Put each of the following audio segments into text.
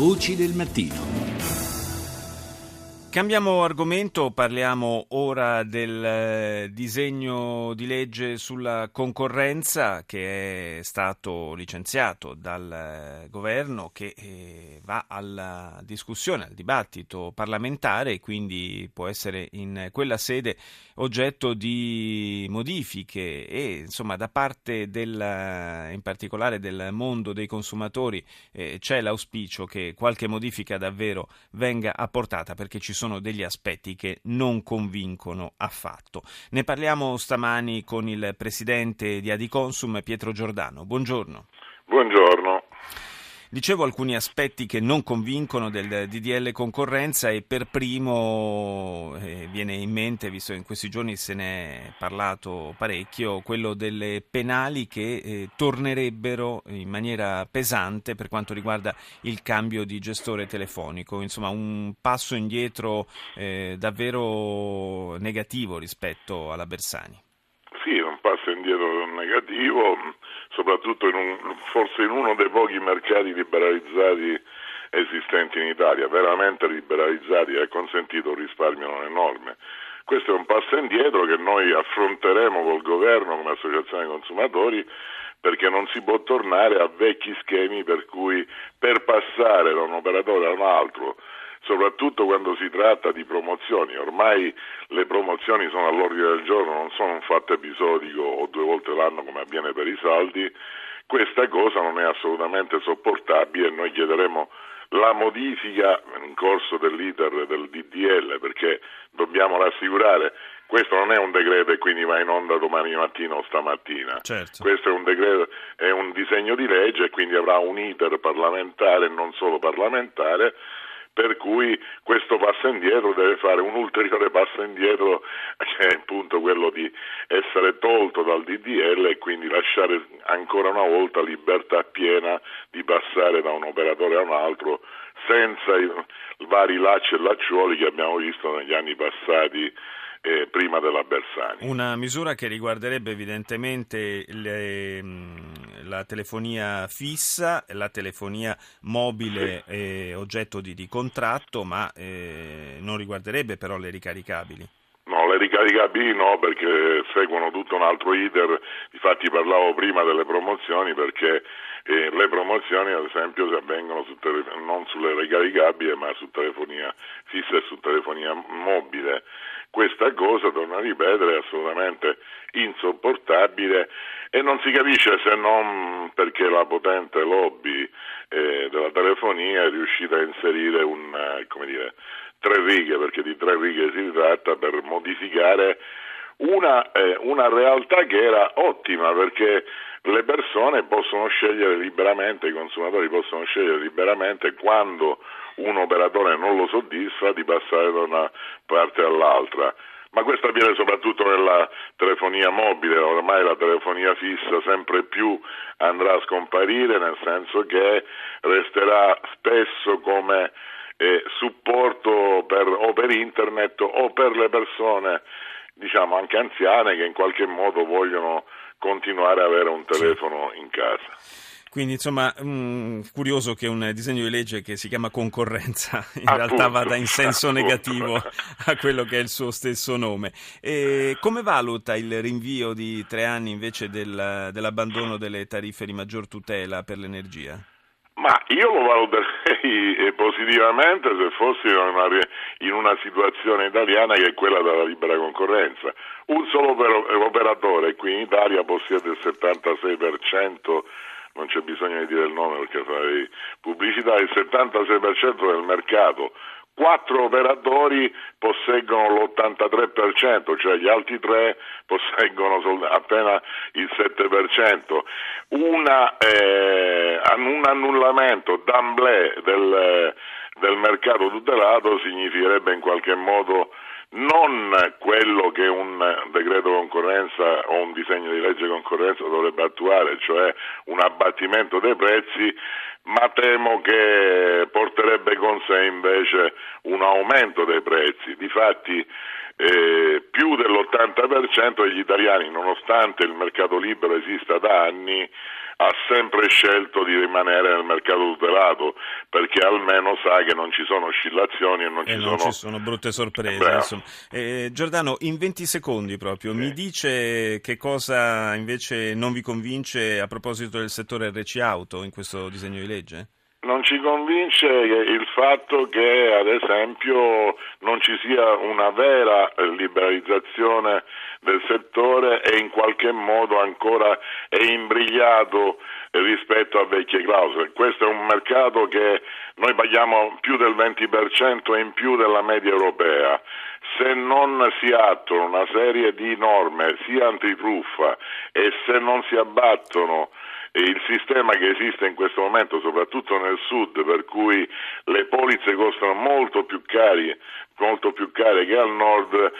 Voci del mattino. Cambiamo argomento, parliamo ora del eh, disegno di legge sulla concorrenza che è stato licenziato dal eh, governo che eh, va alla discussione, al dibattito parlamentare e quindi può essere in quella sede oggetto di modifiche e insomma da parte del, in particolare del mondo dei consumatori c'è l'auspicio che qualche modifica davvero venga apportata perché ci sono degli aspetti che non convincono affatto. Ne parliamo stamani con il presidente di Adiconsum, Pietro Giordano. Buongiorno. Buongiorno. Dicevo alcuni aspetti che non convincono del DDL concorrenza e per primo eh, viene in mente, visto che in questi giorni se ne è parlato parecchio, quello delle penali che eh, tornerebbero in maniera pesante per quanto riguarda il cambio di gestore telefonico, insomma un passo indietro eh, davvero negativo rispetto alla Bersani. Sì, un passo indietro negativo soprattutto in un, forse in uno dei pochi mercati liberalizzati esistenti in Italia, veramente liberalizzati e ha consentito un risparmio enorme. Questo è un passo indietro che noi affronteremo col governo come associazione consumatori perché non si può tornare a vecchi schemi per cui per passare da un operatore a un altro soprattutto quando si tratta di promozioni. Ormai le promozioni sono all'ordine del giorno, non sono un fatto episodico o due volte l'anno come avviene per i saldi. Questa cosa non è assolutamente sopportabile e noi chiederemo la modifica in corso dell'iter del DDL perché dobbiamo rassicurare questo non è un decreto e quindi va in onda domani mattina o stamattina. Certo. Questo è un decreto, è un disegno di legge e quindi avrà un iter parlamentare e non solo parlamentare per cui questo passo indietro deve fare un ulteriore passo indietro che è appunto quello di essere tolto dal DDL e quindi lasciare ancora una volta libertà piena di passare da un operatore a un altro senza i vari lacci e lacciuoli che abbiamo visto negli anni passati eh, prima della Bersani. Una misura che riguarderebbe evidentemente le, la telefonia fissa, la telefonia mobile sì. oggetto di, di, contratto, ma eh, non riguarderebbe però le ricaricabili. No, le ricaricabili no, perché seguono tutto un altro iter, infatti parlavo prima delle promozioni perché eh, le promozioni ad esempio avvengono su tele, non sulle ricaricabili ma su telefonia fissa e su telefonia mobile. Questa cosa, torno a ripetere, è assolutamente insopportabile e non si capisce se non perché la potente lobby eh, della telefonia è riuscita a inserire un, eh, dire, tre righe, perché di tre righe si tratta per modificare una, eh, una realtà che era ottima perché le persone possono scegliere liberamente, i consumatori possono scegliere liberamente quando un operatore non lo soddisfa di passare da una parte all'altra. Ma questo avviene soprattutto nella telefonia mobile, ormai la telefonia fissa sempre più andrà a scomparire, nel senso che resterà spesso come eh, supporto per, o per internet o per le persone diciamo anche anziane che in qualche modo vogliono continuare ad avere un telefono in casa. Quindi insomma, mh, mm, curioso che un disegno di legge che si chiama concorrenza in appunto, realtà vada in senso appunto. negativo a quello che è il suo stesso nome. E come valuta il rinvio di tre anni invece del, dell'abbandono delle tariffe di maggior tutela per l'energia? Ma io lo valuterei eh, positivamente se fossi in una, in una, situazione italiana che è quella della libera concorrenza. Un solo operatore qui in Italia possiede il 76%, non c'è bisogno di dire il nome perché farei pubblicità, il 76% del mercato quattro operatori posseggono l'83%, cioè gli altri tre posseggono appena il 7%. Una, eh, un annullamento d'amblè del, del mercato tutelato significherebbe in qualche modo non quello che un decreto concorrenza o un disegno di legge concorrenza dovrebbe attuare, cioè un abbattimento dei prezzi, ma temo che porterebbe con sé invece un aumento dei prezzi. Difatti eh, più dell'80% degli italiani, nonostante il mercato libero esista da anni, ha sempre scelto di rimanere nel mercato tutelato perché almeno sa che non ci sono oscillazioni e non, e ci, non sono... ci, sono... brutte sorprese. Eh, Giordano, in 20 secondi proprio, sì. mi dice che cosa invece non vi convince a proposito del settore RC Auto in questo disegno di legge? Non ci convince il fatto che, ad esempio, ci sia una vera liberalizzazione del settore e in qualche modo ancora è imbrigliato rispetto a vecchie clausole. Questo è un mercato che noi paghiamo più del 20% in più della media europea. Se non si attuano una serie di norme sia antitruffa e se non si abbattono il sistema che esiste in questo momento, soprattutto nel sud, per cui le polizze costano molto più, cari, molto più care che al nord,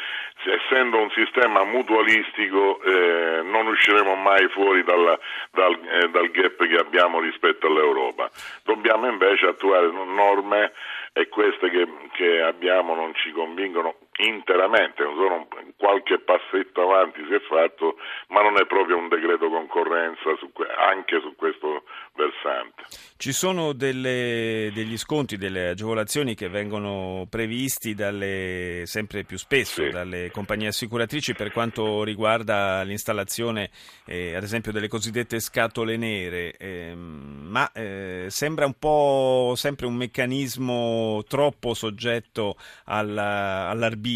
essendo un sistema mutualistico eh, non usciremo mai fuori dal, dal, eh, dal gap che abbiamo rispetto all'Europa. Dobbiamo invece attuare norme e queste che, che abbiamo non ci convincono interamente, non sono qualche passetto avanti si è fatto, ma non è proprio un decreto concorrenza su, anche su questo versante. Ci sono delle, degli sconti, delle agevolazioni che vengono previsti dalle, sempre più spesso sì. dalle compagnie assicuratrici per quanto riguarda l'installazione eh, ad esempio delle cosiddette scatole nere, eh, ma eh, sembra un po' sempre un meccanismo troppo soggetto alla, all'arbitrio,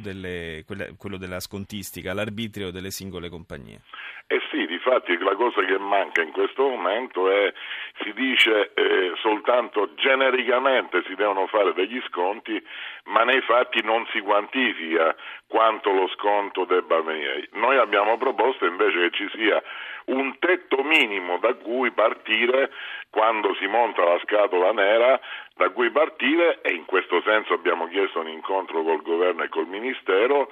delle, quello della scontistica, all'arbitrio delle singole compagnie. Eh sì, difatti la cosa che manca in questo momento è, si dice eh, soltanto genericamente si devono fare degli sconti, ma nei fatti non si quantifica quanto lo sconto debba venire. Noi abbiamo proposto invece che ci sia un tetto minimo da cui partire quando si monta la scatola nera, da cui partire e in questo senso abbiamo chiesto un incontro col governo e col ministero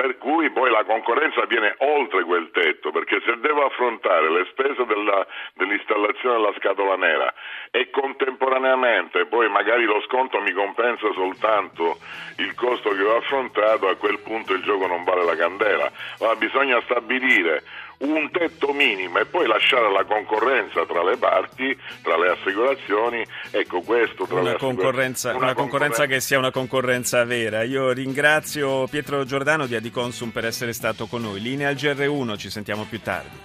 per cui poi la concorrenza viene oltre quel tetto, perché se devo affrontare le spese della, dell'installazione della scatola nera e contemporaneamente poi magari lo sconto mi compensa soltanto il costo che ho affrontato, a quel punto il gioco non vale la candela. Allora bisogna stabilire un tetto minimo e poi lasciare la concorrenza tra le parti, tra le assicurazioni, ecco questo tra una, concorrenza, una, una concorrenza, che sia una concorrenza vera. Io ringrazio Pietro Giordano di Adiconsum per essere stato con noi. Linea al GR1, ci sentiamo più tardi.